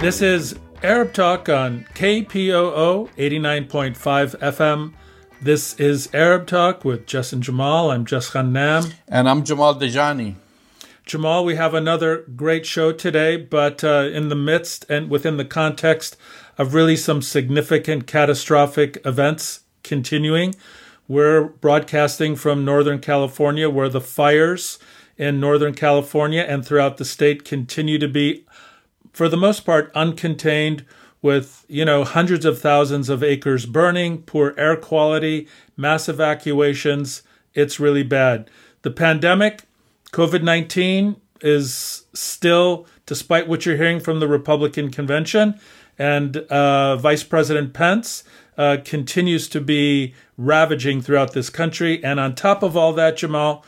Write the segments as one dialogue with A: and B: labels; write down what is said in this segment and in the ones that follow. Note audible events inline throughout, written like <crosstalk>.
A: This is Arab Talk on KPOO 89.5 FM. This is Arab Talk with Jess and Jamal. I'm Jess Ghannam.
B: And I'm Jamal Dajani.
A: Jamal, we have another great show today, but uh, in the midst and within the context of really some significant catastrophic events continuing. We're broadcasting from Northern California, where the fires in Northern California and throughout the state continue to be, for the most part, uncontained, with you know hundreds of thousands of acres burning, poor air quality, mass evacuations. It's really bad. The pandemic COVID 19 is still, despite what you're hearing from the Republican convention, and uh, Vice President Pence uh, continues to be ravaging throughout this country. And on top of all that, Jamal,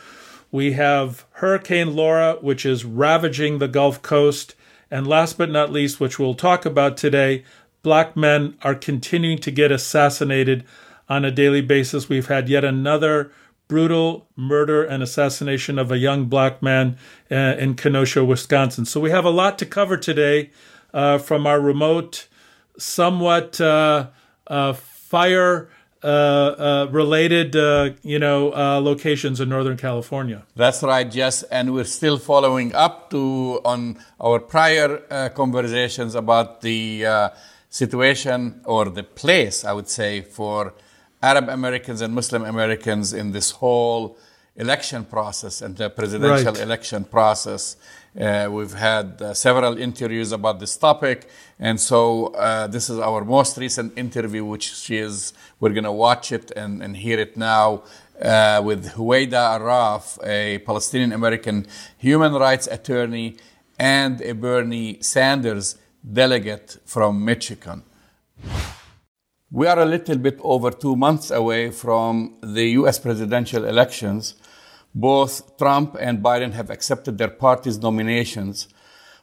A: we have Hurricane Laura, which is ravaging the Gulf Coast. And last but not least, which we'll talk about today, black men are continuing to get assassinated on a daily basis. We've had yet another brutal murder and assassination of a young black man uh, in Kenosha, Wisconsin. So we have a lot to cover today uh, from our remote, somewhat uh, uh fire. Uh, uh, related, you know, locations in Northern California.
B: That's right, yes, and we're still following up to on our prior conversations about the situation or the place, I would say, for Arab Americans and Muslim Americans in this whole election process and the presidential right. election process. Uh, we've had uh, several interviews about this topic, and so uh, this is our most recent interview, which she is we're going to watch it and, and, hear it now uh, with Huwaida Arraf, a Palestinian American human rights attorney and a Bernie Sanders delegate from Michigan. We are a little bit over two months away from the US presidential elections. Both Trump and Biden have accepted their party's nominations.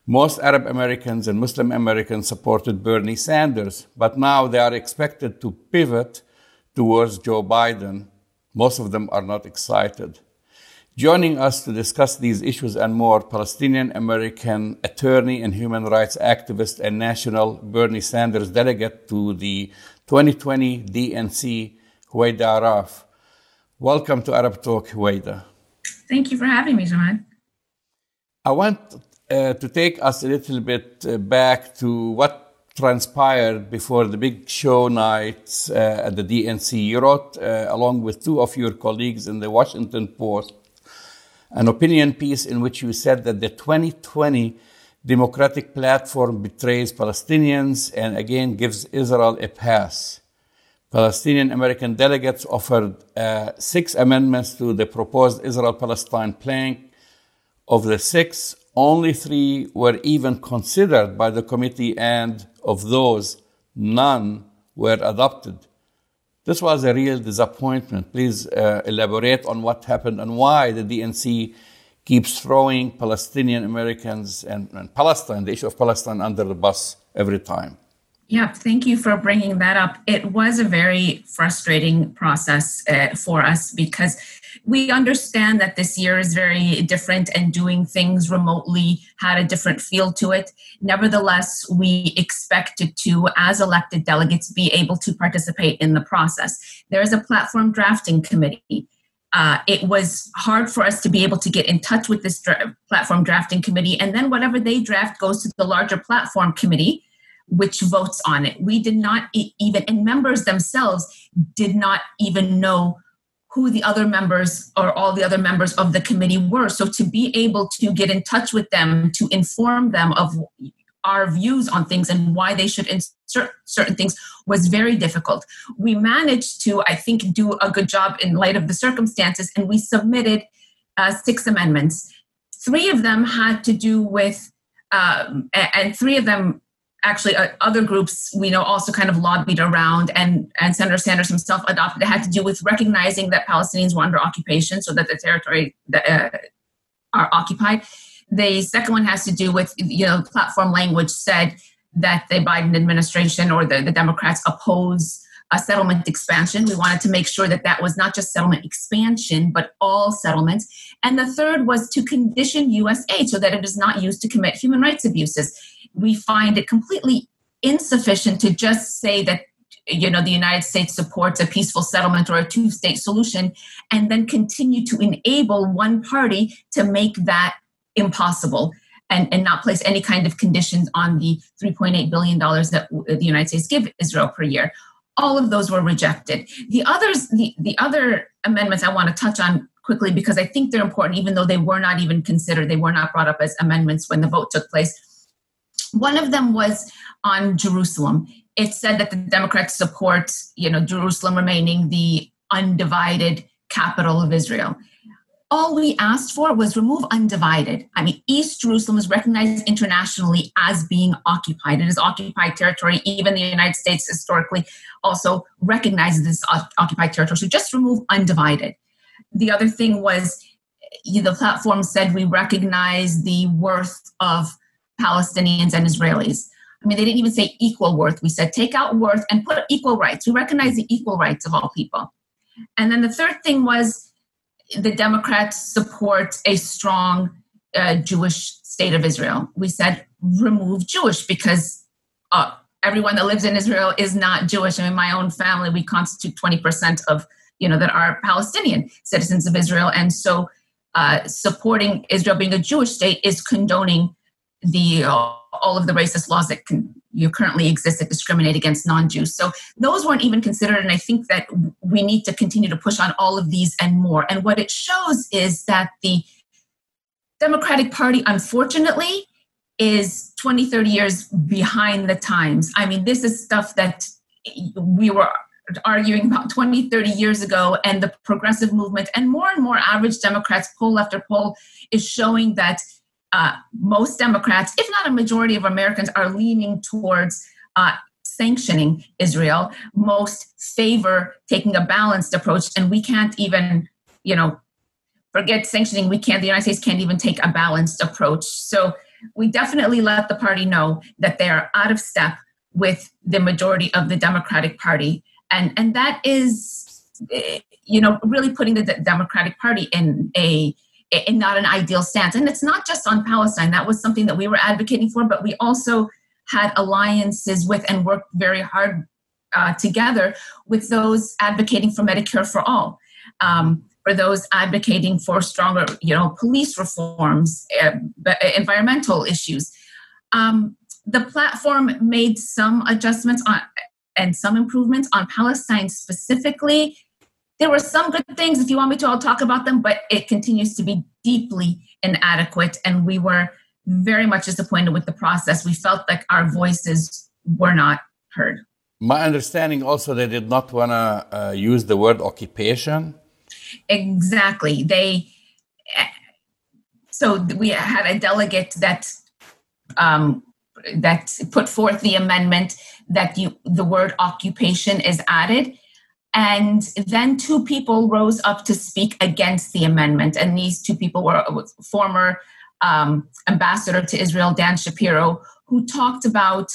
B: Most Arab Americans and Muslim Americans supported Bernie Sanders, but now they are expected to pivot towards Joe Biden. Most of them are not excited. Joining us to discuss these issues and more, Palestinian American attorney and human rights activist and national Bernie Sanders delegate to the 2020 DNC, Huwaida Arraf. Welcome to Arab Talk, Huwaida.
C: Thank you for having me, John.
B: I want uh, to take us a little bit uh, back to what transpired before the big show nights uh, at the DNC. You wrote, uh, along with two of your colleagues in the Washington Post, an opinion piece in which you said that the 2020 democratic platform betrays Palestinians and again gives Israel a pass. Palestinian American delegates offered uh, six amendments to the proposed Israel Palestine plan. Of the six, only three were even considered by the committee, and of those, none were adopted. This was a real disappointment. Please uh, elaborate on what happened and why the DNC keeps throwing Palestinian Americans and, and Palestine, the issue of Palestine, under the bus every time.
C: Yeah, thank you for bringing that up. It was a very frustrating process uh, for us because we understand that this year is very different and doing things remotely had a different feel to it. Nevertheless, we expected to, as elected delegates, be able to participate in the process. There is a platform drafting committee uh, it was hard for us to be able to get in touch with this dra- platform drafting committee. And then whatever they draft goes to the larger platform committee, which votes on it. We did not even, and members themselves did not even know who the other members or all the other members of the committee were. So to be able to get in touch with them, to inform them of our views on things and why they should insert certain things was very difficult. We managed to, I think, do a good job in light of the circumstances, and we submitted uh, six amendments. Three of them had to do with, um, and three of them actually uh, other groups we know also kind of lobbied around and and senator sanders himself adopted it had to do with recognizing that palestinians were under occupation so that the territory that, uh, are occupied the second one has to do with, you know, platform language said that the Biden administration or the, the Democrats oppose a settlement expansion. We wanted to make sure that that was not just settlement expansion, but all settlements. And the third was to condition U.S. aid so that it is not used to commit human rights abuses. We find it completely insufficient to just say that you know the united states supports a peaceful settlement or a two-state solution and then continue to enable one party to make that impossible and, and not place any kind of conditions on the 3.8 billion dollars that the united states give israel per year. All of those were rejected. The others the, the other amendments i want to touch on quickly because i think they're important even though they were not even considered they were not brought up as amendments when the vote took place one of them was on jerusalem it said that the Democrats support, you know, Jerusalem remaining the undivided capital of Israel. All we asked for was remove undivided. I mean, East Jerusalem is recognized internationally as being occupied. It is occupied territory. Even the United States historically also recognizes this occupied territory. So just remove undivided. The other thing was the platform said we recognize the worth of Palestinians and Israelis. I mean, they didn't even say equal worth. We said take out worth and put equal rights. We recognize the equal rights of all people. And then the third thing was the Democrats support a strong uh, Jewish state of Israel. We said remove Jewish because uh, everyone that lives in Israel is not Jewish. I mean, my own family, we constitute 20% of, you know, that are Palestinian citizens of Israel. And so uh, supporting Israel being a Jewish state is condoning the uh, all of the racist laws that can, you currently exist that discriminate against non-Jews. So those weren't even considered, and I think that we need to continue to push on all of these and more. And what it shows is that the Democratic Party, unfortunately, is 20, 30 years behind the times. I mean, this is stuff that we were arguing about 20, 30 years ago, and the progressive movement and more and more average Democrats, poll after poll, is showing that uh, most Democrats, if not a majority of Americans, are leaning towards uh, sanctioning Israel. Most favor taking a balanced approach, and we can't even, you know, forget sanctioning. We can't. The United States can't even take a balanced approach. So we definitely let the party know that they are out of step with the majority of the Democratic Party, and and that is, eh, you know, really putting the Democratic Party in a and not an ideal stance. And it's not just on Palestine. That was something that we were advocating for, but we also had alliances with and worked very hard uh, together with those advocating for Medicare for all, um, for those advocating for stronger, you know, police reforms, uh, environmental issues. Um, the platform made some adjustments on and some improvements on Palestine specifically there were some good things. If you want me to, I'll talk about them, but it continues to be deeply inadequate. And we were very much disappointed with the process. We felt like our voices were not heard.
B: My understanding also, they did not want to uh, use the word occupation.
C: Exactly. They, so we had a delegate that um, that put forth the amendment that you the word occupation is added and then two people rose up to speak against the amendment. And these two people were uh, former um, ambassador to Israel, Dan Shapiro, who talked about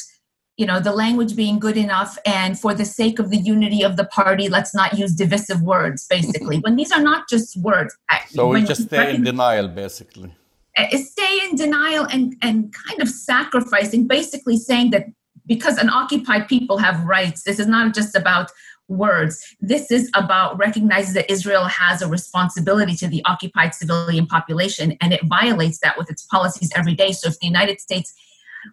C: you know the language being good enough and for the sake of the unity of the party let's not use divisive words basically <laughs> when these are not just words
B: so we just stay in denial basically uh, uh,
C: stay in denial and and kind of sacrificing basically saying that because an occupied people have rights this is not just about words. This is about recognizing that Israel has a responsibility to the occupied civilian population, and it violates that with its policies every day. So if the United States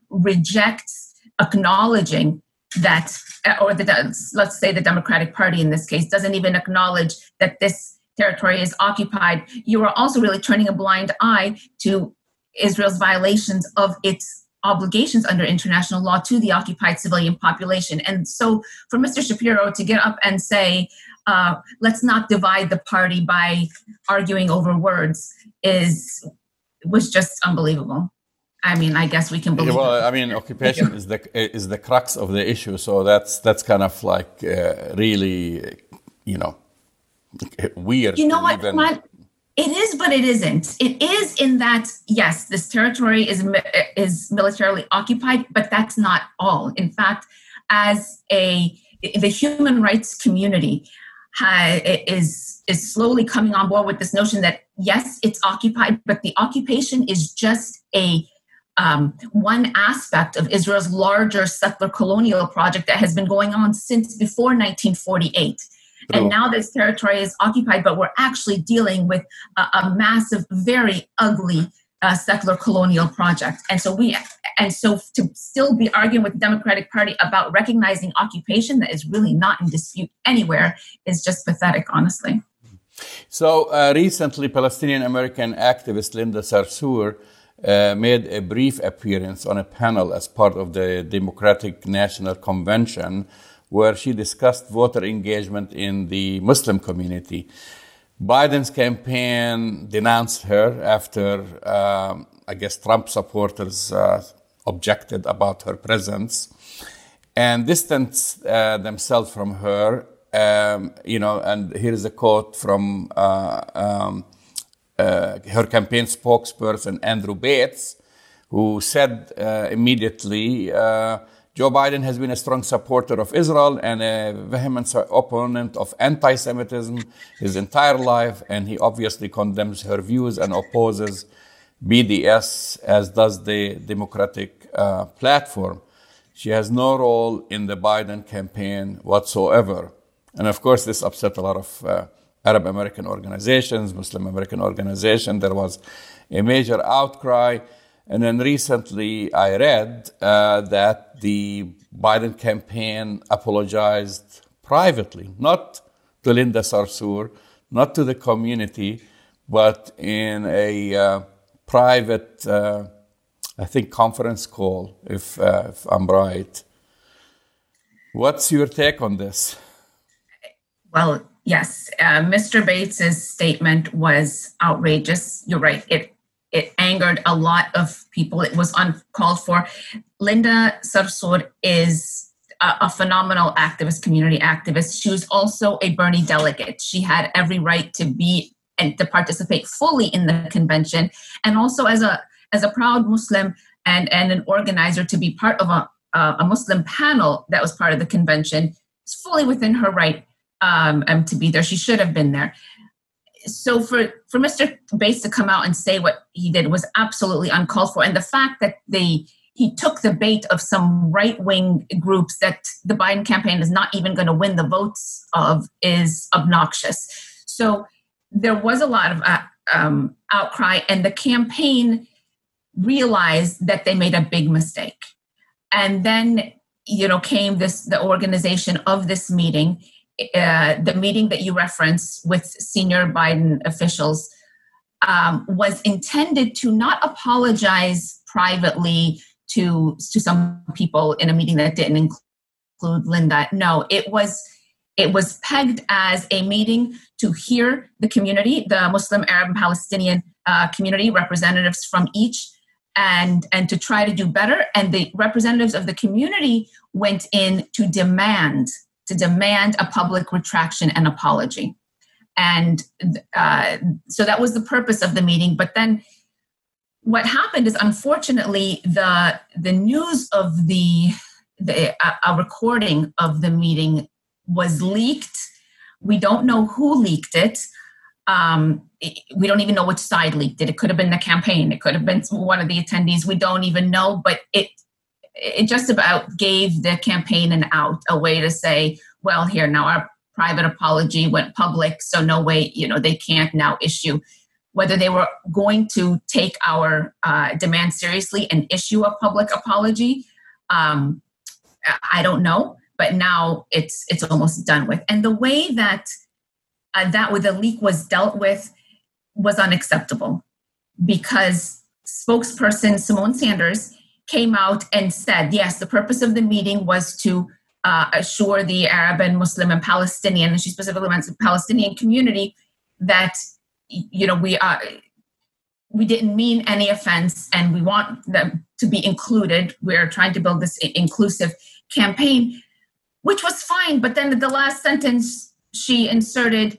C: rejects acknowledging that, or the, let's say the Democratic Party in this case doesn't even acknowledge that this territory is occupied, you are also really turning a blind eye to Israel's violations of its obligations under international law to the occupied civilian population. And so for Mr. Shapiro to get up and say, uh, let's not divide the party by arguing over words is was just unbelievable. I mean, I guess we can believe.
B: Well, it. I mean, occupation is the is the crux of the issue. So that's that's kind of like uh, really, you know, weird.
C: You know what? Even... It is, but it isn't. It is in that yes, this territory is is militarily occupied, but that's not all. In fact, as a the human rights community is is slowly coming on board with this notion that yes, it's occupied, but the occupation is just a um, one aspect of Israel's larger settler colonial project that has been going on since before 1948. And now this territory is occupied, but we're actually dealing with a, a massive, very ugly uh, settler colonial project. And so we, and so to still be arguing with the Democratic Party about recognizing occupation that is really not in dispute anywhere is just pathetic, honestly.
B: So uh, recently, Palestinian American activist Linda Sarsour uh, made a brief appearance on a panel as part of the Democratic National Convention, where she discussed voter engagement in the Muslim community. Biden's campaign denounced her after, um, I guess, Trump supporters uh, objected about her presence and distanced uh, themselves from her. Um, you know, and here is a quote from uh, um, uh, her campaign spokesperson, Andrew Bates, who said uh, immediately, uh, Joe Biden has been a strong supporter of Israel and a vehement opponent of anti Semitism his entire life, and he obviously condemns her views and opposes BDS, as does the Democratic uh, platform. She has no role in the Biden campaign whatsoever. And of course, this upset a lot of uh, Arab American organizations, Muslim American organizations. There was a major outcry. And then recently I read uh, that the Biden campaign apologized privately, not to Linda Sarsour, not to the community, but in a uh, private, uh, I think, conference call, if, uh, if I'm right. What's your take on this?
C: Well, yes, uh, Mr. Bates's statement was outrageous. You're right. It it angered a lot of people. It was uncalled for. Linda Sarsour is a, a, phenomenal activist, community activist. She was also a Bernie delegate. She had every right to be and to participate fully in the convention, and also as a as a proud Muslim and and an organizer to be part of a uh, a Muslim panel that was part of the convention. It's fully within her right um, um, to be there. She should have been there. So for for Mr. Bates to come out and say what he did was absolutely uncalled for, and the fact that they he took the bait of some right wing groups that the Biden campaign is not even going to win the votes of is obnoxious. So there was a lot of uh, um, outcry, and the campaign realized that they made a big mistake. And then, you know, came this the organization of this meeting uh, the meeting that you referenced with senior Biden officials um, was intended to not apologize privately to to some people in a meeting that didn't include Linda. No, it was it was pegged as a meeting to hear the community, the Muslim, Arab, and Palestinian uh, community representatives from each, and and to try to do better. And the representatives of the community went in to demand to demand a public retraction and apology. And uh, so that was the purpose of the meeting. But then what happened is, unfortunately, the the news of the, the a, recording of the meeting was leaked. We don't know who leaked it. Um, we don't even know which side leaked it. It could have been the campaign. It could have been one of the attendees. We don't even know. But it it just about gave the campaign an out, a way to say, well, here now our private apology went public, so no way, you know, they can't now issue. Whether they were going to take our uh, demand seriously and issue a public apology, um, I don't know. But now it's it's almost done with, and the way that uh, that with the leak was dealt with was unacceptable because spokesperson Symone Sanders came out and said, yes, the purpose of the meeting was to uh, assure the Arab and Muslim and Palestinian, and she specifically meant the Palestinian community, that you know we are we didn't mean any offense and we want them to be included. We're trying to build this inclusive campaign, which was fine. But then the last sentence she inserted,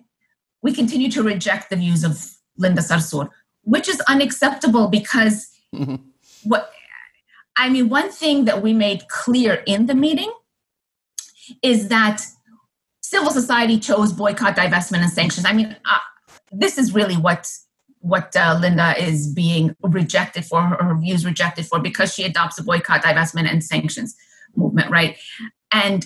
C: we continue to reject the views of Linda Sarsour, which is unacceptable because mm-hmm. what I mean, one thing that we made clear in the meeting is that civil society chose boycott, divestment, and sanctions. I mean, uh, this is really what what uh, Linda is being rejected for, her views rejected for, because she adopts the boycott, divestment, and sanctions movement, right? And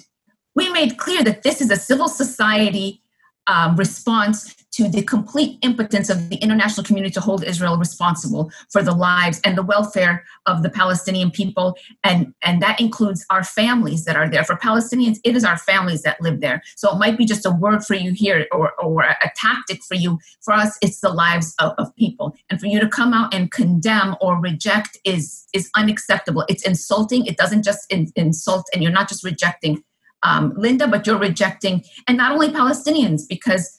C: we made clear that this is a civil society um, response to the complete impotence of the international community to hold Israel responsible for the lives and the welfare of the Palestinian people. And, and that includes our families that are there. For Palestinians, it is our families that live there. So it might be just a word for you here or, or a tactic for you. For us, it's the lives of, of people. And for you to come out and condemn or reject is, is unacceptable. It's insulting. It doesn't just in, insult, and you're not just rejecting um, Linda, but you're rejecting, and not only Palestinians, because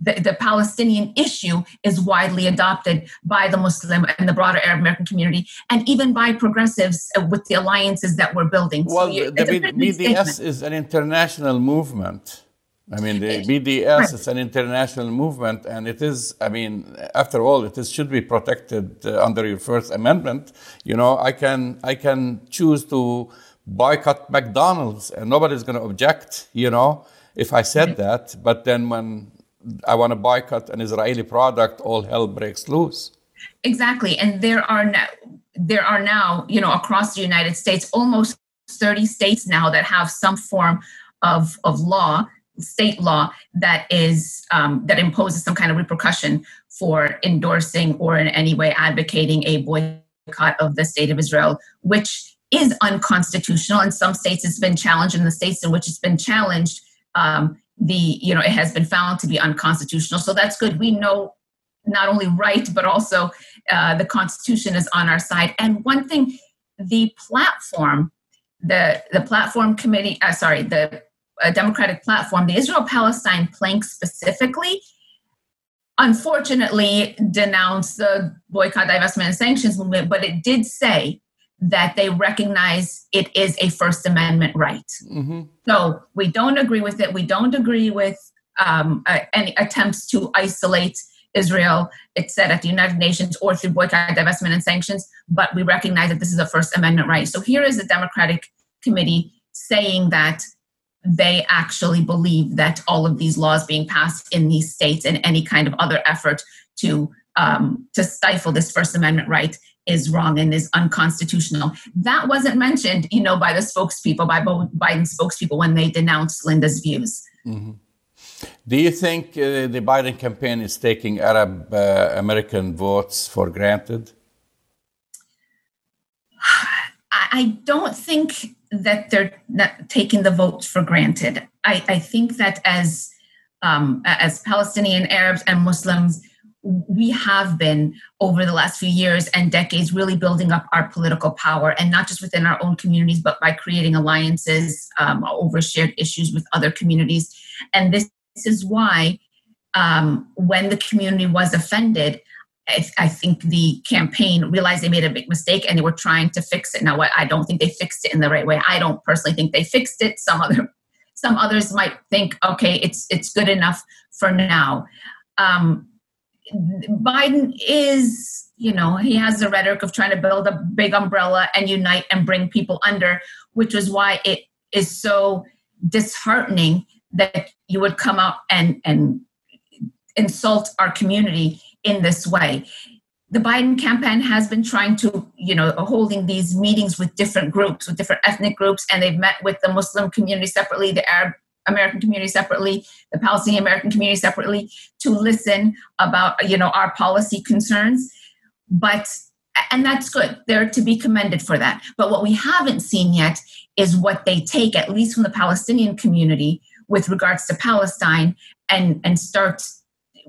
C: the, the, Palestinian issue is widely adopted by the Muslim and the broader Arab American community, and even by progressives uh, with the alliances that we're building.
B: Well, so the BDS statement. is an international movement. I mean, the BDS right. is an international movement, and it is. I mean, after all, it is should be protected uh, under your First Amendment. You know, I can I can choose to boycott McDonald's and nobody's going to object, you know, if I said mm-hmm. that. But then when I want to boycott an Israeli product, all hell breaks loose.
C: Exactly. And there are now, there are now, you know, across the United States, almost 30 states now that have some form of, of law, state law that is um, that imposes some kind of repercussion for endorsing or in any way advocating a boycott of the state of Israel, which is unconstitutional. In some states, it's been challenged. In the states in which it's been challenged, um, the you know it has been found to be unconstitutional. So that's good. We know not only right, but also uh, the Constitution is on our side. And one thing, the platform, the the platform committee, uh, sorry, the uh, Democratic platform, the Israel Palestine plank specifically, unfortunately denounced the boycott, divestment, and sanctions movement, but it did say that they recognize it is a First Amendment right. Mm-hmm. So we don't agree with it. We don't agree with um, uh, any attempts to isolate Israel, it said at the United Nations or through boycott, divestment, and sanctions, but we recognize that this is a First Amendment right. So here is the Democratic Committee saying that they actually believe that all of these laws being passed in these states and any kind of other effort to um, to stifle this First Amendment right is wrong and is unconstitutional. That wasn't mentioned, you know, by the spokespeople, by Biden's spokespeople when they denounced Linda's views. Mm-hmm.
B: Do you think uh, the Biden campaign is taking Arab uh, American votes for granted?
C: I don't think that they're not taking the votes for granted. I, I think that as um, as Palestinian Arabs and Muslims, we have been over the last few years and decades really building up our political power and not just within our own communities but by creating alliances um, over shared issues with other communities. And this, this is why um, when the community was offended I, think the campaign realized they made a big mistake and they were trying to fix it. Now i don't think they fixed it in the right way. I don't personally think they fixed it. Some other some others might think okay it's it's good enough for now. Um, Biden is, you know, he has the rhetoric of trying to build a big umbrella and unite and bring people under, which is why it is so disheartening that you would come out and and insult our community in this way. The Biden campaign has been trying to, you know, holding these meetings with different groups, with different ethnic groups, and they've met with the Muslim community separately, the Arab American community separately, the Palestinian American community separately, to listen about you know our policy concerns. But and that's good. They're to be commended for that. But what we haven't seen yet is what they take, at least from the Palestinian community, with regards to Palestine, and and start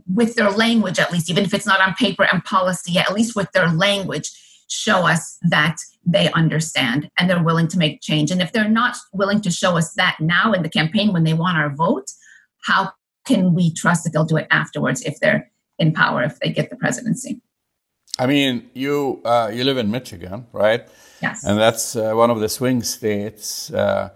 C: with their language, at least, even if it's not on paper and policy, at least with their language, show us that they understand and they're willing to make change. And if they're not willing to show us that now in the campaign when they want our vote, how can we trust that they'll do it afterwards if they're in power, if they get the presidency?
B: I mean, you uh, you live in Michigan, right?
C: Yes.
B: And that's uh, one of the swing states. Uh,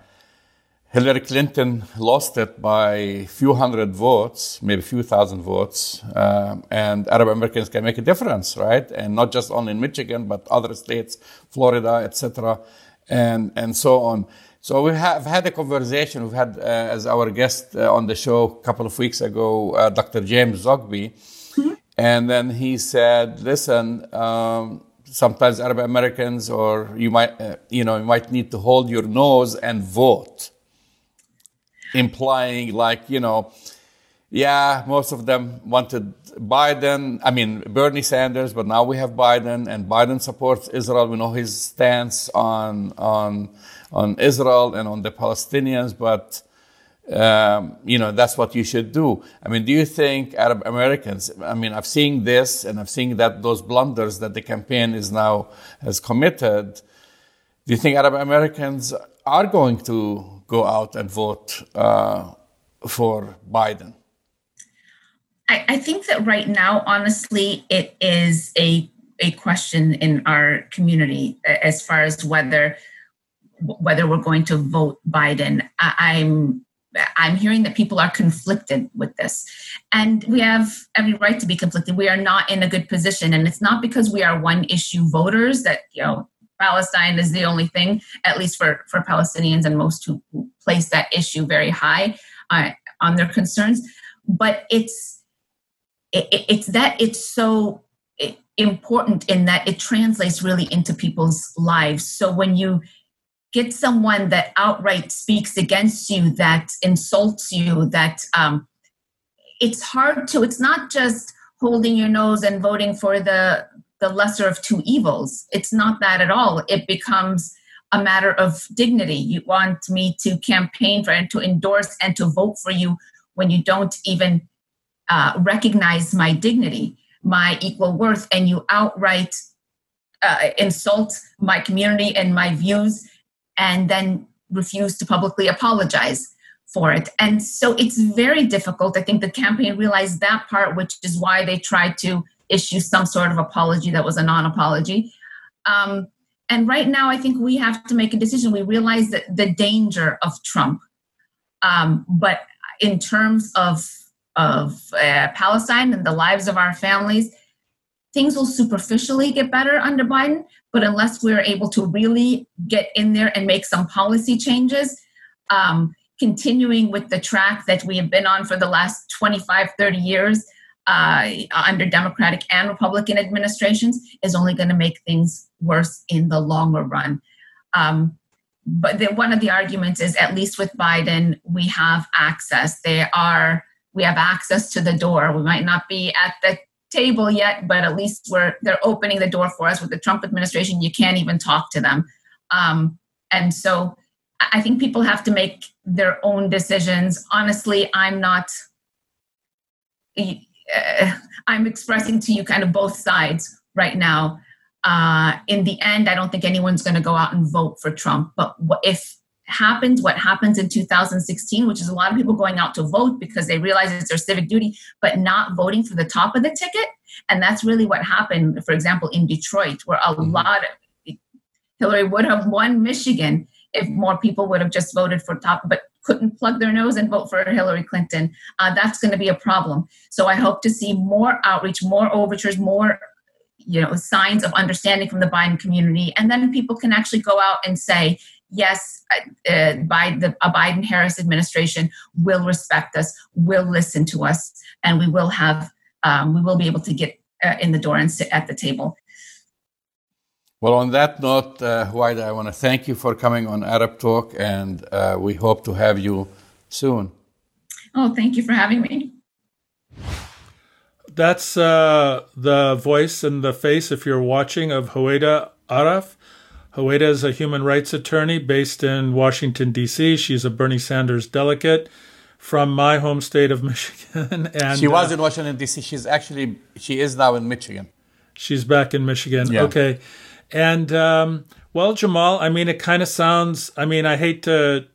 B: Hillary Clinton lost it by a few hundred votes, maybe a few thousand votes, um, and Arab Americans can make a difference, right? And not just only in Michigan, but other states, Florida, etc., and and so on. So we have had a conversation. We've had uh, as our guest uh, on the show a couple of weeks ago, uh, Dr. James Zogby, mm-hmm. And then he said, listen, um, sometimes Arab Americans or you might, uh, you know, you might need to hold your nose and vote. Implying like, you know, yeah, most of them wanted Biden, I mean, Bernie Sanders, but now we have Biden and Biden supports Israel. We know his stance on, on, on Israel and on the Palestinians, but um, you know, that's what you should do. I mean, do you think Arab Americans, I mean, I've seen this and I've seen that those blunders that the campaign is now has committed. Do you think Arab Americans are going to go out and vote uh, for Biden?
C: I, I think that right now, honestly, it is a a question in our community as far as whether whether we're going to vote Biden. I, I'm I'm hearing that people are conflicted with this. And we have every right to be conflicted. We are not in a good position. And it's not because we are one issue voters that, you know, Palestine is the only thing, at least for, for Palestinians and most who place that issue very high uh, on their concerns. But it's it, it's that it's so important in that it translates really into people's lives. So when you get someone that outright speaks against you, that insults you, that um, it's hard to, it's not just holding your nose and voting for the, the lesser of two evils. It's not that at all. It becomes a matter of dignity. You want me to campaign for and to endorse and to vote for you when you don't even uh, recognize my dignity, my equal worth, and you outright uh, insult my community and my views and then refuse to publicly apologize for it. And so it's very difficult. I think the campaign realized that part, which is why they tried to issue some sort of apology that was a non apology. Um, and right now, I think we have to make a decision. We realize that the danger of Trump. Um, but in terms of, of uh, Palestine and the lives of our families, things will superficially get better under Biden, but unless we're able to really get in there and make some policy changes, um, continuing with the track that we have been on for the last 25, 30 years uh, under Democratic and Republican administrations is only going to make things worse in the longer run. Um, but the, one of the arguments is at least with Biden, we have access. They are we have access to the door. We might not be at the table yet, but at least we're they're opening the door for us with the Trump administration. You can't even talk to them, um, and so I think people have to make their own decisions. Honestly, I'm not. Uh, I'm expressing to you kind of both sides right now. Uh, in the end, I don't think anyone's going to go out and vote for Trump. But if happens what happens in 2016 which is a lot of people going out to vote because they realize it's their civic duty but not voting for the top of the ticket and that's really what happened for example in detroit where a mm-hmm. lot of hillary would have won michigan if more people would have just voted for top but couldn't plug their nose and vote for hillary clinton. Uh, that's going to be a problem. So i hope to see more outreach more overtures more you know signs of understanding from the biden community. And then people can actually go out and say yes, uh, by the a Biden Harris administration will respect us, will listen to us, and we will have um, we will be able to get uh, in the door and sit at the table.
B: Well, on that note, uh, Huwaida, I want to thank you for coming on Arab Talk, and uh, we hope to have you soon.
C: Oh, thank you for having me.
A: That's uh, the voice and the face, if you're watching, of Huwaida Arraf. Huwaida is a human rights attorney based in Washington, D.C. She's a Bernie Sanders delegate from my home state of <laughs> Michigan.
B: and She was uh, in Washington, D.C. She's actually, she is now in Michigan.
A: She's back in Michigan. Yeah. Okay. And, um, well, Jamal, I mean, it kind of sounds, I mean, I hate to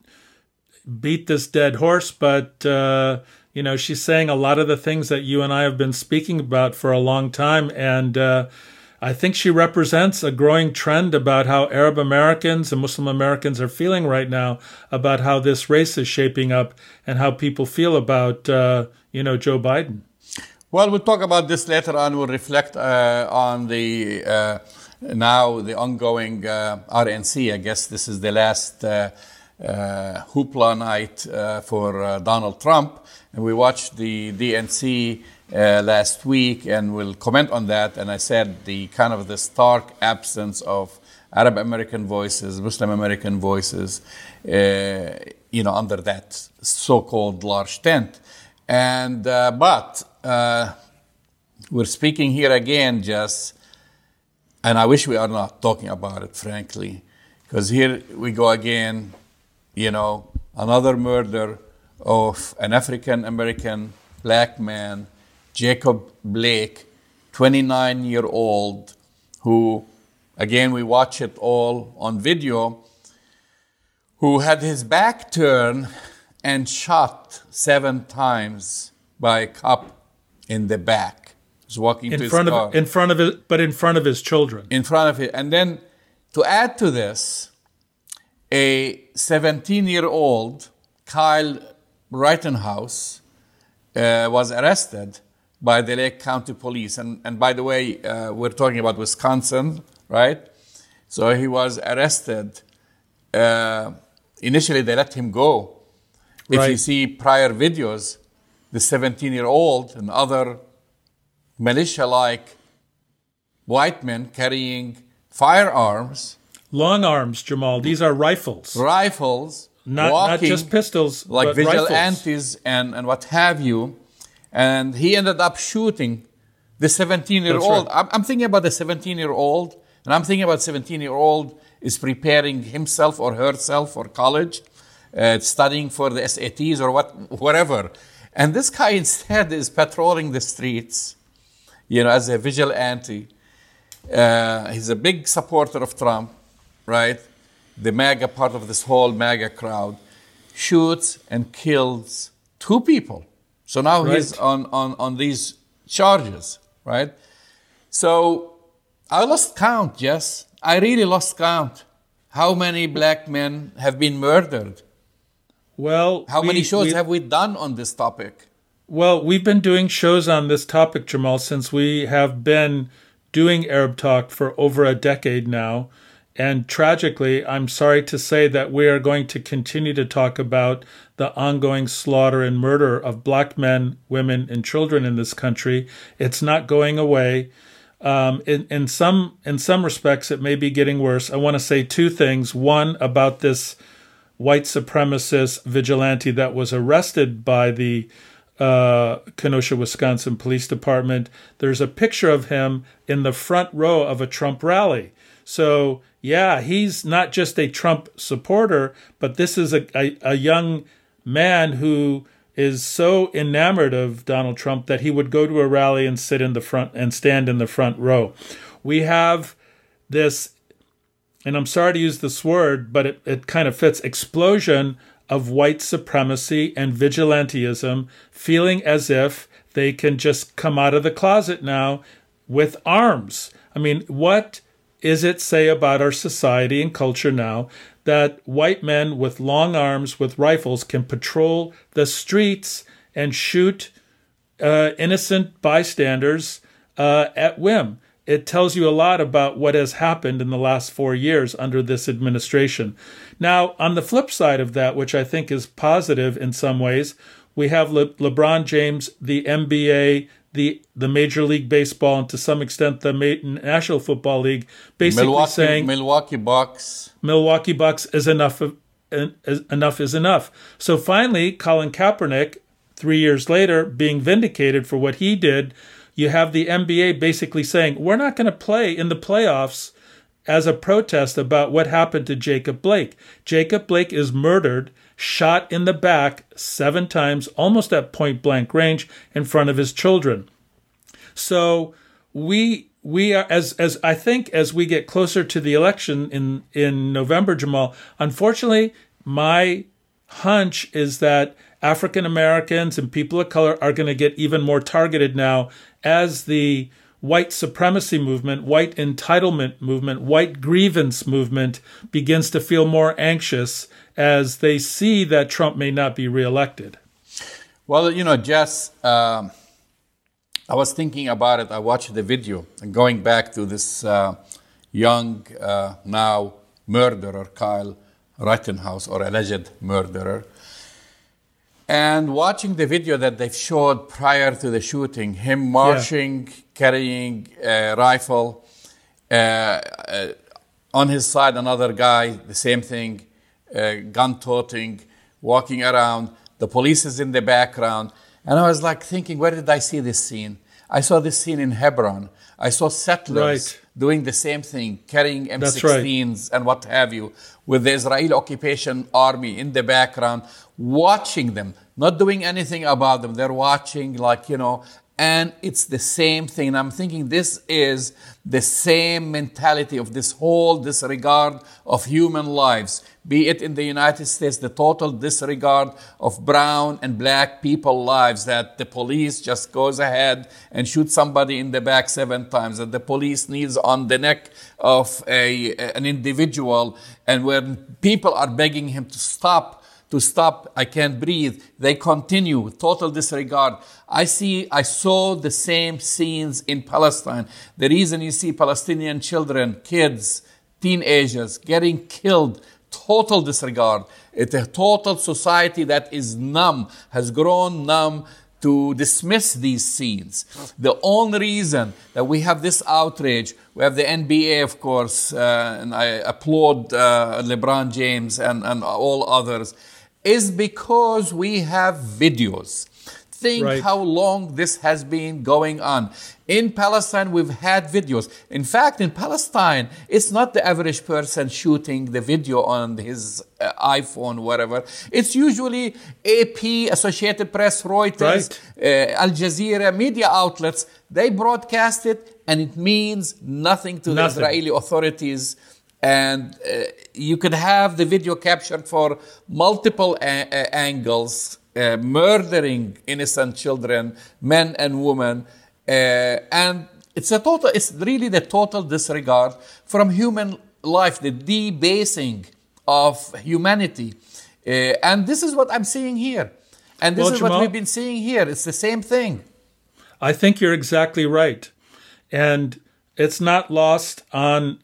A: beat this dead horse, but, uh, you know, she's saying a lot of the things that you and I have been speaking about for a long time. And, uh, I think she represents a growing trend about how Arab Americans and Muslim Americans are feeling right now about how this race is shaping up and how people feel about, uh, you know, Joe Biden.
B: Well, we'll talk about this later on. We'll reflect uh, on the uh, now the ongoing uh, RNC. I guess this is the last uh, uh, hoopla night for Donald Trump. And we watched the DNC last week, and we'll comment on that. And I said the kind of the stark absence of Arab American voices, Muslim American voices, uh, you know, under that so-called large tent. And uh, but uh, we're speaking here again, just, and I wish we are not talking about it, frankly, because here we go again, you know, another murder of an African American black man, Jacob Blake, 29 year old, who, again, we watch it all on video, who had his back turned and shot seven times by a cop in the back. Walking
A: in
B: to
A: front
B: car
A: of in front of it, but in front of his children.
B: in front of it. And then to add to this, a 17 year old Kyle Rittenhouse uh, was arrested by the Lake County Police. And, and by the way, uh, we're talking about Wisconsin, right? So he was arrested. Uh, initially, they let him go. If you see prior videos, the 17 year old and other militia like white men carrying firearms,
A: Long arms, Jamal. These are rifles,
B: rifles,
A: not not just pistols,
B: like vigilantes and, and what have you. And he ended up shooting the 17 year old. I'm, I'm thinking about the 17 year old, and I'm thinking about 17 year old is preparing himself or herself for college, uh, studying for the SATs or what, whatever. And this guy instead is patrolling the streets, you know, as a vigilante. Uh, he's a big supporter of Trump, right? The MAGA part of this whole MAGA crowd shoots and kills two people. So now he's on, on, on these charges, right? So I lost count, yes. I really lost count. How many black men have been murdered?
A: Well,
B: How
A: we-
B: many shows
A: we-
B: have we done on this topic?
A: Well, we've been doing shows on this topic, Jamal, since we have been doing Arab Talk for over a decade now. And tragically, I'm sorry to say that we are going to continue to talk about the ongoing slaughter and murder of black men, women, and children in this country. It's not going away. Um, in, in some in some respects, it may be getting worse. I want to say two things. One about this white supremacist vigilante that was arrested by the uh, Kenosha, Wisconsin Police Department. There's a picture of him in the front row of a Trump rally. So, yeah, he's not just a Trump supporter, but this is a, a, a young man who is so enamored of Donald Trump that he would go to a rally and sit in the front and stand in the front row. We have this and I'm sorry to use this word, but it, it kind of fits explosion of white supremacy and vigilantism, feeling as if they can just come out of the closet now with arms. I mean, what is it say about our society and culture now that white men with long arms with rifles can patrol the streets and shoot uh, innocent bystanders uh, at whim. It tells you a lot about what has happened in the last four years under this administration. Now, on the flip side of that, which I think is positive in some ways, we have Le- LeBron James, the NBA, the the Major League Baseball, and to some extent the National Football League, basically
B: Milwaukee,
A: saying
B: Milwaukee Bucks.
A: Milwaukee Bucks is enough of is, enough is enough. So finally, Colin Kaepernick, three years later, being vindicated for what he did, you have the NBA basically saying we're not going to play in the playoffs as a protest about what happened to Jacob Blake. Jacob Blake is murdered, shot in the back seven times, almost at point blank range, in front of his children. So we we are as as I think as we get closer to the election in in November, Jamal. Unfortunately, my hunch is that African Americans and people of color are going to get even more targeted now as the white supremacy movement, white entitlement movement, white grievance movement begins to feel more anxious as they see that Trump may not be reelected.
B: Well, you know, Jess, um, I was thinking about it. I watched the video and going back to this uh, young, uh, now murderer, Kyle Rittenhouse or alleged murderer. And watching the video that they've showed prior to the shooting, him marching, yeah. carrying a rifle, uh, uh, on his side, another guy, the same thing, uh, gun toting, walking around. The police is in the background. And I was like thinking, where did I see this scene? I saw this scene in Hebron. I saw settlers right. doing the same thing, carrying M16s right. and what have you, with the Israeli occupation army in the background, watching them, not doing anything about them. They're watching, like, you know, and it's the same thing. I'm thinking this is the same mentality of this whole disregard of human lives, be it in the United States, the total disregard of brown and black people lives, that the police just goes ahead and shoots somebody in the back seven times, that the police kneels on the neck of a, an individual, and when people are begging him to stop, to stop. I can't breathe. They continue, total disregard. I see, I saw the same scenes in Palestine. The reason you see Palestinian children, kids, teenagers getting killed, total disregard. It's a total society that is numb, has grown numb to dismiss these scenes. The only reason that we have this outrage, we have the NBA, of course, uh, and I applaud uh, LeBron James and, and all others is because we have videos. Think right. how long this has been going on. In Palestine, we've had videos. In fact, in Palestine, it's not the average person shooting the video on his uh, iPhone, whatever. It's usually AP, Associated Press, Reuters, right. uh, Al Jazeera, media outlets. They broadcast it, and it means nothing to nothing. the Israeli authorities and uh, you could have the video captured for multiple a- a- angles, uh, murdering innocent children, men and women, uh, and it's a total. It's really the total disregard from human life, the debasing of humanity, uh, and this is what I'm seeing here, and this well, is Jamal, what we've been seeing here. It's the same thing.
A: I think you're exactly right, and it's not lost on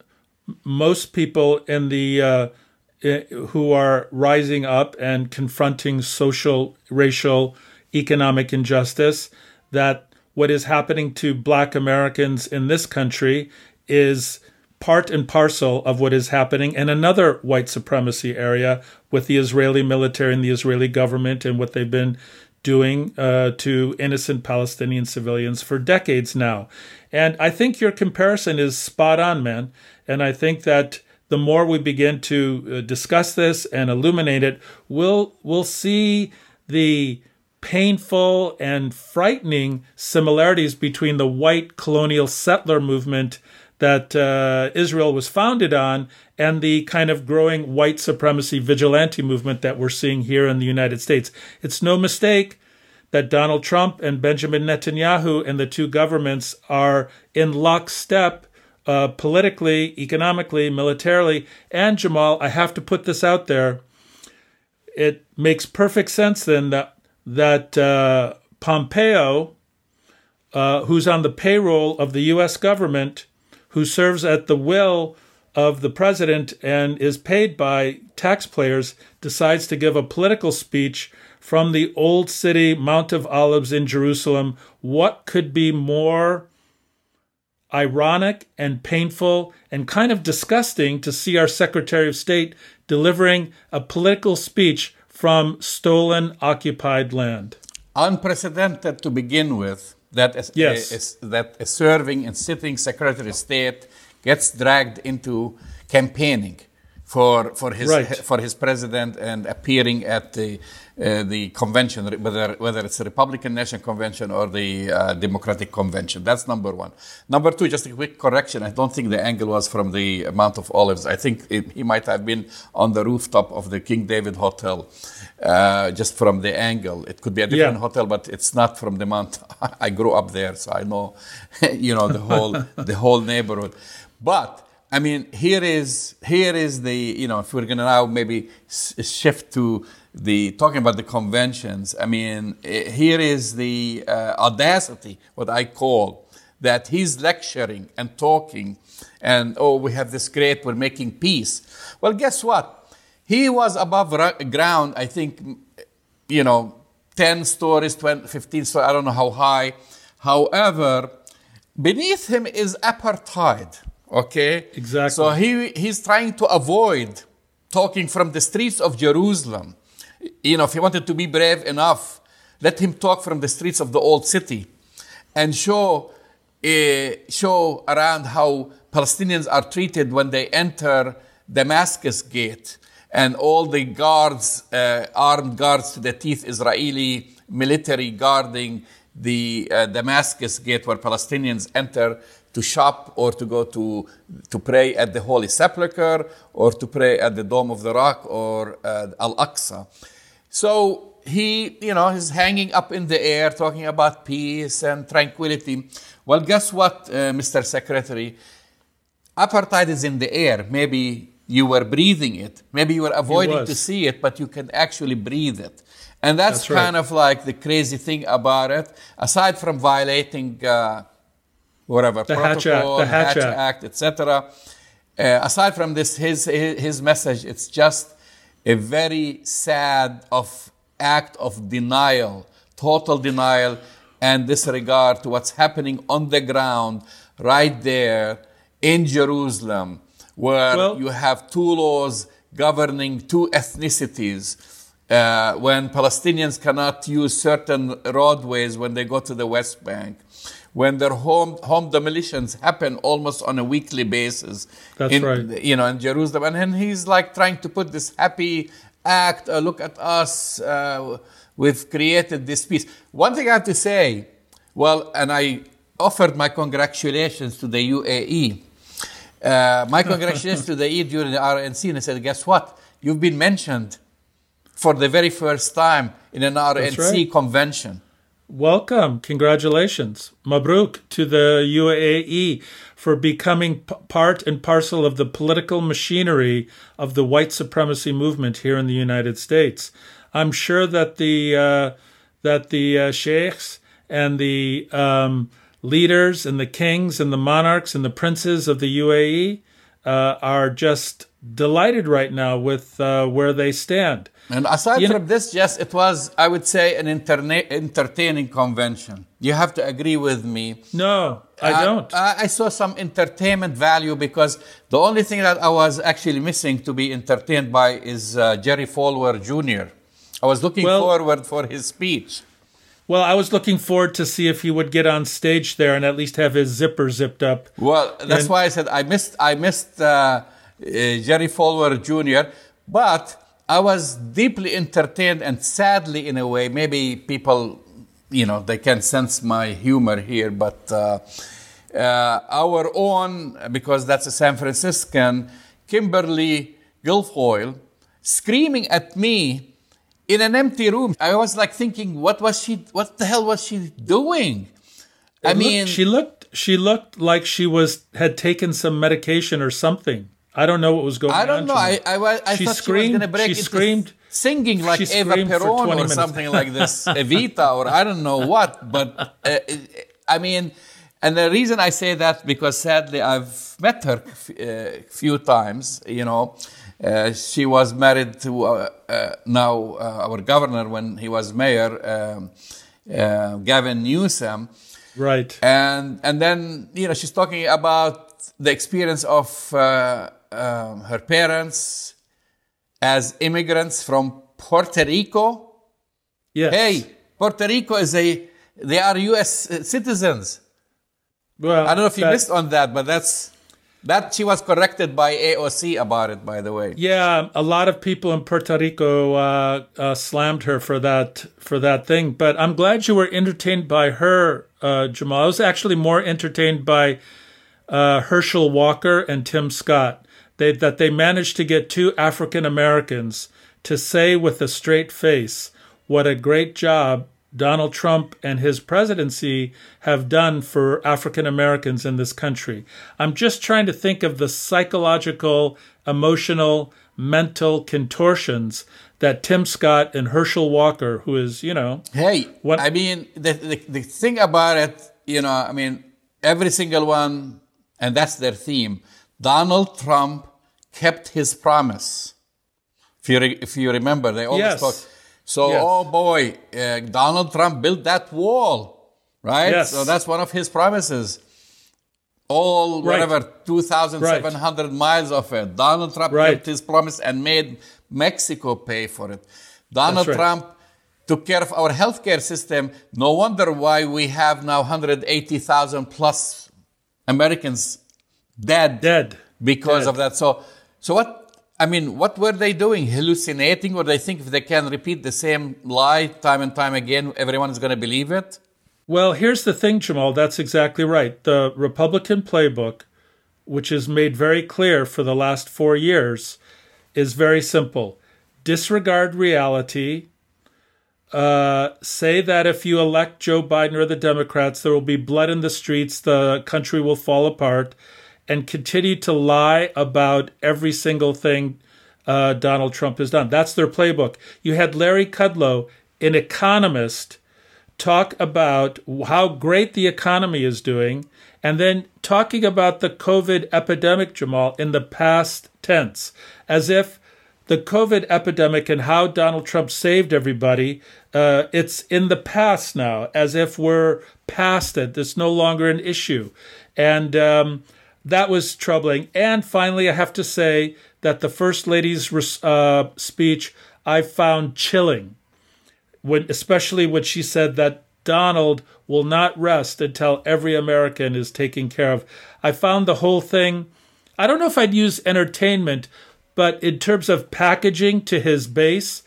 A: most people in the uh, who are rising up and confronting social, racial, economic injustice that what is happening to black Americans in this country is part and parcel of what is happening in another white supremacy area with the Israeli military and the Israeli government and what they've been doing uh, to innocent Palestinian civilians for decades now. And I think your comparison is spot on, man. And I think that the more we begin to uh, discuss this and illuminate it, we'll we'll see the painful and frightening similarities between the white colonial settler movement that uh, Israel was founded on and the kind of growing white supremacy vigilante movement that we're seeing here in the United States. It's no mistake that Donald Trump and Benjamin Netanyahu and the two governments are in lockstep uh, politically, economically, militarily. And Jamal, I have to put this out there. It makes perfect sense then that that uh, Pompeo, uh, who's on the payroll of the U.S. government, who serves at the will of the president and is paid by taxpayers, decides to give a political speech from the old city, Mount of Olives in Jerusalem. What could be more ironic and painful and kind of disgusting to see our Secretary of State delivering a political speech from stolen, occupied land.
B: Unprecedented to begin with that a, uh, yes. that a serving and sitting Secretary of State gets dragged into campaigning for for his right. for his president and appearing at the uh, the convention, whether whether it's the Republican National Convention or the uh, Democratic Convention. That's number one. Number two, just a quick correction. I don't think the angle was from the Mount of Olives. I think it, he might have been on the rooftop of the King David Hotel, uh, just from the angle. It could be a different yeah. hotel, but it's not from the Mount. <laughs> I grew up there, so I know, <laughs> you know, the whole the whole neighborhood. But I mean, here is here is the you know if we're gonna now maybe shift to the talking about the conventions. I mean, eh, here is the uh, audacity, what I call that he's lecturing and talking, and oh, we have this great, we're making peace. Well, guess what? He was above ground, I think, you know, 10 stories, 20, 15 stories, I don't know how high. However, beneath him is apartheid, okay?
A: Exactly.
B: So he, he's trying to avoid talking from the streets of Jerusalem. You know, if he wanted to be brave enough, let him talk from the streets of the old city and show, uh, show around how Palestinians are treated when they enter Damascus Gate and all the guards, uh, armed guards to the teeth, Israeli military guarding the uh, Damascus Gate where Palestinians enter to shop or to go to, to pray at the Holy Sepulchre or to pray at the Dome of the Rock or uh, Al Aqsa. So he, you know, is hanging up in the air talking about peace and tranquility. Well, guess what, uh, Mr. Secretary? Apartheid is in the air. Maybe you were breathing it. Maybe you were avoiding to see it, but you can actually breathe it. And that's, that's kind right. of like the crazy thing about it. Aside from violating uh, whatever
A: the protocol,
B: Hatch
A: Act, the
B: Hatch, Act, etc. Uh, aside from this, his, his his message, it's just a very sad of act of denial, total denial, and disregard to what's happening on the ground right there in Jerusalem where well, you have two laws governing two ethnicities. Uh, when Palestinians cannot use certain roadways when they go to the West Bank, when their home home demolitions happen almost on a weekly basis.
A: That's
B: in,
A: right.
B: You know, in Jerusalem, and he's like trying to put this happy act. Uh, look at us. Uh, we've created this peace. One thing I have to say, well, and I offered my congratulations to the UAE uh, my congratulations to the Eid during the RNC, and I said, guess what? You've been mentioned for the very first time in an RNC right. convention.
A: Welcome. Congratulations. Mabruk to the UAE for becoming p- part and parcel of the political machinery of the white supremacy movement here in the United States. I'm sure that the uh, that the uh, sheikhs and the um, leaders and the kings and the monarchs and the princes of the UAE uh, are just delighted right now with uh, where they stand.
B: And aside you from know, this, yes, it was, I would say, an entertaining convention. You have to agree with me.
A: No, I don't.
B: I, I, saw some entertainment value because the only thing that I was actually missing to be entertained by is uh, Jerry Falwell Jr. I was looking well, forward for his speech.
A: Well, I was looking forward to see if he would get on stage there and at least have his zipper zipped up.
B: Well, that's and, why I said I missed I missed uh, uh, Jerry Falwell Jr. But I was deeply entertained and sadly, in a way, maybe people, you know, they can sense my humor here, but uh, uh, our own, because that's a San Franciscan, Kimberly Guilfoyle, screaming at me in an empty room. I was like thinking, what was she? What the hell was she doing?
A: I mean, she looked. She looked like she was had taken some medication or something. I don't know what was going on.
B: I don't know. I, I, I,
A: she
B: thought
A: screamed,
B: she was going to break
A: she screamed,
B: singing like Eva Peron or
A: minutes.
B: something like this, <laughs> Evita or I don't know what. But uh, I mean, and the reason I say that because sadly I've met her a uh, few times. You know, uh, she was married to uh, uh, now uh, our governor when he was mayor, um, uh, Gavin Newsom.
A: Right.
B: And and then you know she's talking about the experience of uh, um, her parents as immigrants from Puerto Rico.
A: Yes.
B: Hey, Puerto Rico is a they are U.S. citizens. Well, I don't know if you missed on that, but that's that she was corrected by AOC about it, by the way.
A: Yeah, a lot of people in Puerto Rico uh, uh, slammed her for that for that thing. But I'm glad you were entertained by her, uh, Jamal. I was actually more entertained by uh, Herschel Walker and Tim Scott. They, that they managed to get two African Americans to say with a straight face what a great job Donald Trump and his presidency have done for African Americans in this country. I'm just trying to think of the psychological, emotional, mental contortions that Tim Scott and Herschel Walker, who is, you know.
B: Hey, what, I mean, the, the, the thing about it, you know, I mean, every single one, and that's their theme Donald Trump kept his promise If you, re- if you remember, they always
A: Yes.
B: talk. So,
A: Yes.
B: oh boy, uh, Donald Trump built that wall, right?
A: Yes.
B: So that's one of his promises. All
A: Right.
B: whatever 2,700 miles of it. Donald Trump
A: Right.
B: kept his promise and made Mexico pay for it. Donald
A: right.
B: Trump took care of our healthcare system. No wonder why we have now 180,000 plus Americans dead
A: Dead.
B: because
A: Dead.
B: of that. So, so what? I mean, what were they doing? Hallucinating, or they think if they can repeat the same lie time and time again, everyone is going to believe it?
A: Well, here's the thing, Jamal. That's exactly right. The Republican playbook, which is made very clear for the last four years, is very simple disregard reality. Uh, say that if you elect Joe Biden or the Democrats, there will be blood in the streets, the country will fall apart, and continue to lie about every single thing uh, Donald Trump has done. That's their playbook. You had Larry Kudlow, an economist, talk about how great the economy is doing, and then talking about the COVID epidemic, Jamal, in the past tense, as if the COVID epidemic and how Donald Trump saved everybody, uh, it's in the past now, as if we're past it. It's no longer an issue. And um, that was troubling. And finally, I have to say that the First Lady's uh, speech I found chilling when especially when she said that Donald will not rest until every American is taken care of. I found the whole thing I don't know if I'd use entertainment, but in terms of packaging to his base,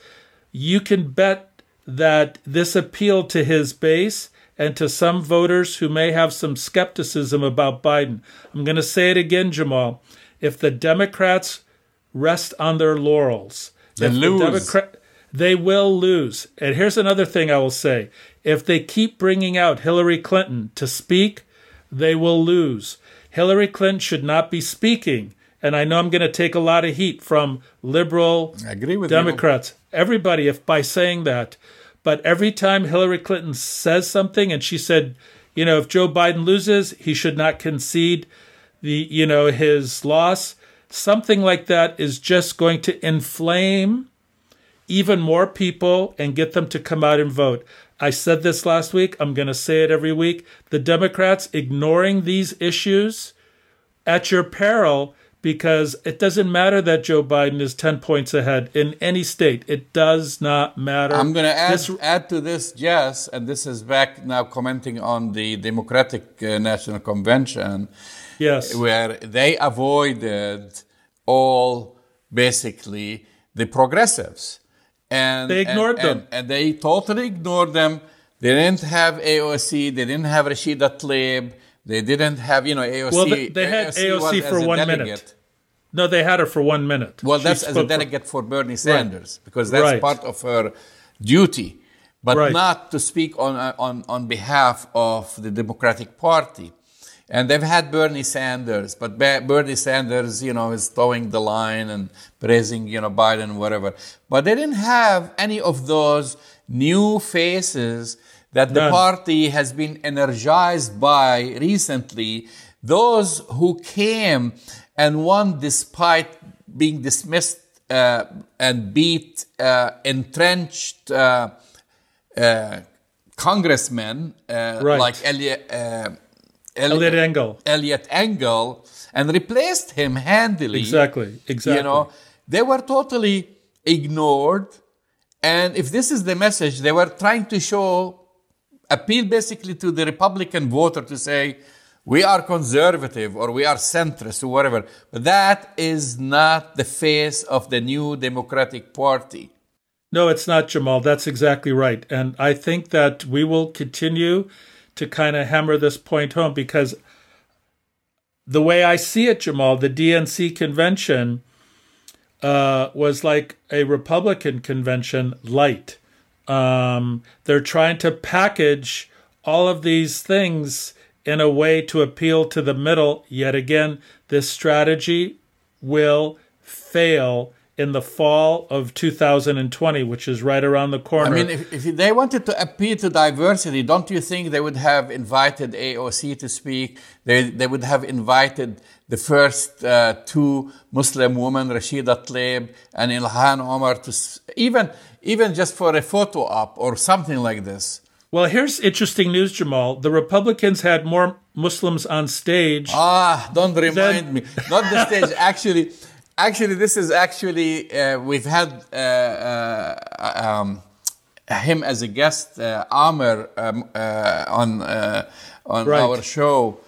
A: you can bet that this appealed to his base and to some voters who may have some skepticism about Biden. I'm going to say it again, Jamal. If the Democrats rest on their laurels,
B: They
A: if the
B: lose.
A: Democrat- they will lose. And here's another thing I will say. If they keep bringing out Hillary Clinton to speak, they will lose. Hillary Clinton should not be speaking. And I know I'm going to take a lot of heat from liberal
B: I agree with you.
A: Democrats, everybody, if by saying that. But every time Hillary Clinton says something, and she said, you know, if Joe Biden loses, he should not concede the, you know, his loss. Something like that is just going to inflame even more people and get them to come out and vote. I said this last week. I'm going to say it every week. The Democrats ignoring these issues at your peril because it doesn't matter that Joe Biden is 10 points ahead in any state. It does not matter.
B: I'm going to add,
A: This-
B: add to this, yes, and this is back now commenting on the Democratic uh, National Convention,
A: yes.
B: where they avoided all basically the progressives. And
A: They ignored
B: and-
A: them.
B: And, and they totally ignored them. They didn't have AOC, they didn't have Rashida Tlaib, they didn't have, you know, AOC.
A: Well, they- they had
B: was
A: AOC for one
B: delegate.
A: minute. No, they had her for one minute.
B: Well,
A: She
B: that's as a
A: spoke for-
B: delegate for Bernie Sanders because that's
A: Right.
B: part of her duty, but
A: Right.
B: not to speak on on on behalf of the Democratic Party. And they've had Bernie Sanders, but Bernie Sanders, you know, is toeing the line and praising, you know, Biden, whatever. But they didn't have any of those new faces that the
A: None.
B: party has been energized by recently. Those who came and won despite being dismissed uh, and beat uh, entrenched uh, uh, congressmen uh,
A: Right.
B: like Eliot, uh,
A: Eliot Engel.
B: Eliot Engel and replaced him handily.
A: Exactly. Exactly.
B: You know, they were totally ignored. And if this is the message, they were trying to show, appeal basically to the Republican voter to say, we are conservative or we are centrist or whatever. But that is not the face of the new Democratic Party.
A: No, it's not, Jamal. That's exactly right. And I think that we will continue to kind of hammer this point home because the way I see it, Jamal, the DNC convention uh, was like a Republican convention light. Um, they're trying to package all of these things in a way to appeal to the middle. Yet again, this strategy will fail in the fall of 2020, which is right around the corner.
B: I mean, if, if they wanted to appeal to diversity, don't you think they would have invited AOC to speak? They, they would have invited the first uh, two Muslim women, Rashida Tlaib and Ilhan Omar, to even, even just for a photo op or something like this.
A: Well, here's interesting news, Jamal. The Republicans had more Muslims on stage.
B: Ah, don't remind than... me. Not the stage. Actually, actually, this is actually uh, we've had uh, uh, um, him as a guest, uh, Amr, um, uh, on uh, on right. our show,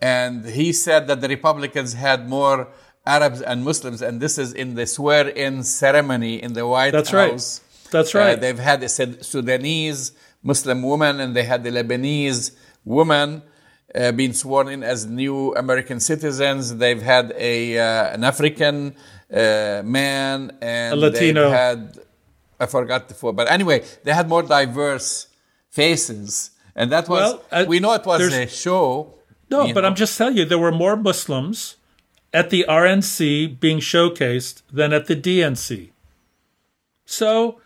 B: and he said that the Republicans had more Arabs and Muslims, and this is in the swear-in ceremony in the White
A: That's
B: House.
A: Right. That's right.
B: they've had a Sudanese Muslim woman, and they had the Lebanese woman uh, being sworn in as new American citizens. They've had a uh, an African uh, man and
A: a Latino.
B: had I forgot the four, but anyway, they had more diverse faces, and that was well, uh, we know it was a show.
A: No, but know. I'm just telling you, there were more Muslims at the RNC being showcased than at the DNC. So,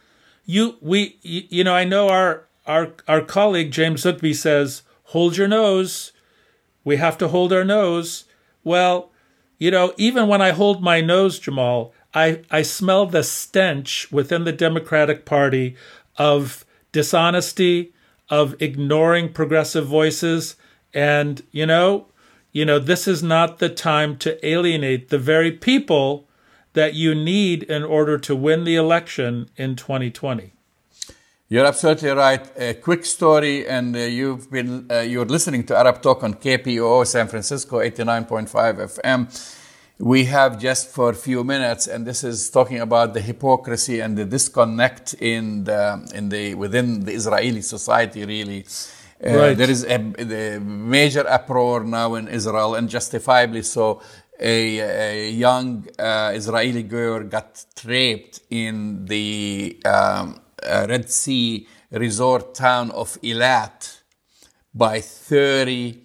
A: you we you know I know our our, our colleague James Zogby says, hold your nose. We have to hold our nose. Well, you know, even when I hold my nose, Jamal, I, I smell the stench within the Democratic Party of dishonesty, of ignoring progressive voices. And, you know, you know, this is not the time to alienate the very people that you need in order to win the election in 2020.
B: You're absolutely right. A quick story, and uh, you've been uh, you're listening to Arab Talk on KPOO San Francisco 89.5 FM. We have just for a few minutes, and this is talking about the hypocrisy and the disconnect in the in the within the Israeli society. Really, uh, right. there is a, a, major uproar now in Israel, and justifiably so. A, a young uh, Israeli girl got raped in the um, uh, Red Sea resort town of Eilat by 30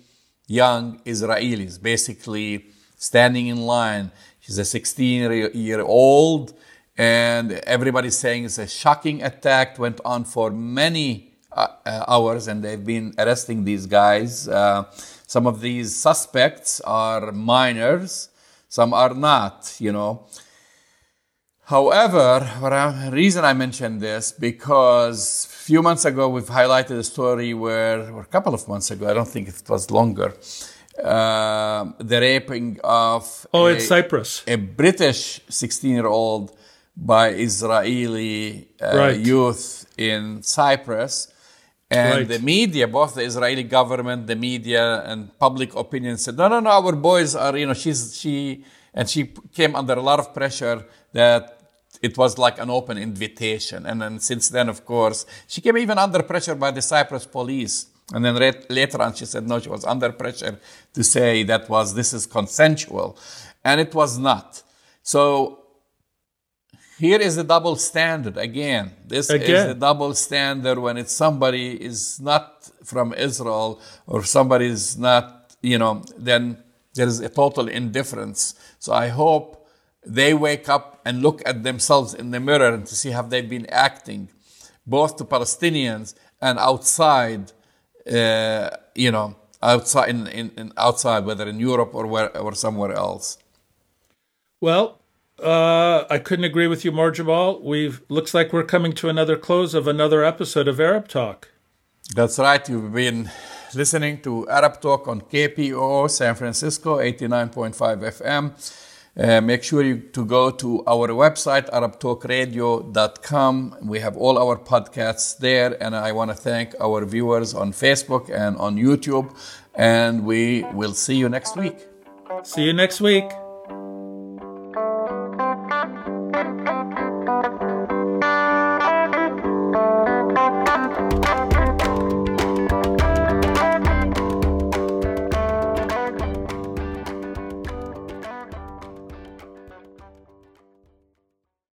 B: young Israelis, basically standing in line. She's a 16 year old, and everybody's saying it's a shocking attack. Went on for many uh, uh, hours, and they've been arresting these guys. Uh, some of these suspects are minors, some are not, you know. However, the reason I mentioned this because a few months ago we've highlighted a story where, or a couple of months ago, I don't think it was longer, uh, the raping of
A: oh, a, it's Cyprus,
B: a British 16-year-old by Israeli uh, right. youth in Cyprus. And right. the media, both the Israeli government, the media, and public opinion said, no, no, no, our boys are, you know, she's, she, and she came under a lot of pressure that it was like an open invitation. And then since then, of course, she came even under pressure by the Cyprus police. And then later on, she said no, she was under pressure to say that was this is consensual, and it was not. So here is the double standard again. This again. is the double standard when it's somebody is not from Israel or somebody is not, you know, then there is a total indifference. So I hope they wake up and look at themselves in the mirror and to see how they've been acting, both to Palestinians and outside, uh, you know, outside in, in, in, outside, whether in Europe or where or somewhere else.
A: Well, uh, I couldn't agree with you more, Jamal. We've looks like we're coming to another close of another episode of Arab Talk.
B: That's right. You've been listening to Arab Talk on KPOO San Francisco, 89.5 FM. Uh, make sure you to go to our website arabtalkradio.com we have all our podcasts there and i want to thank our viewers on facebook and on youtube and we will see you next week
A: see you next week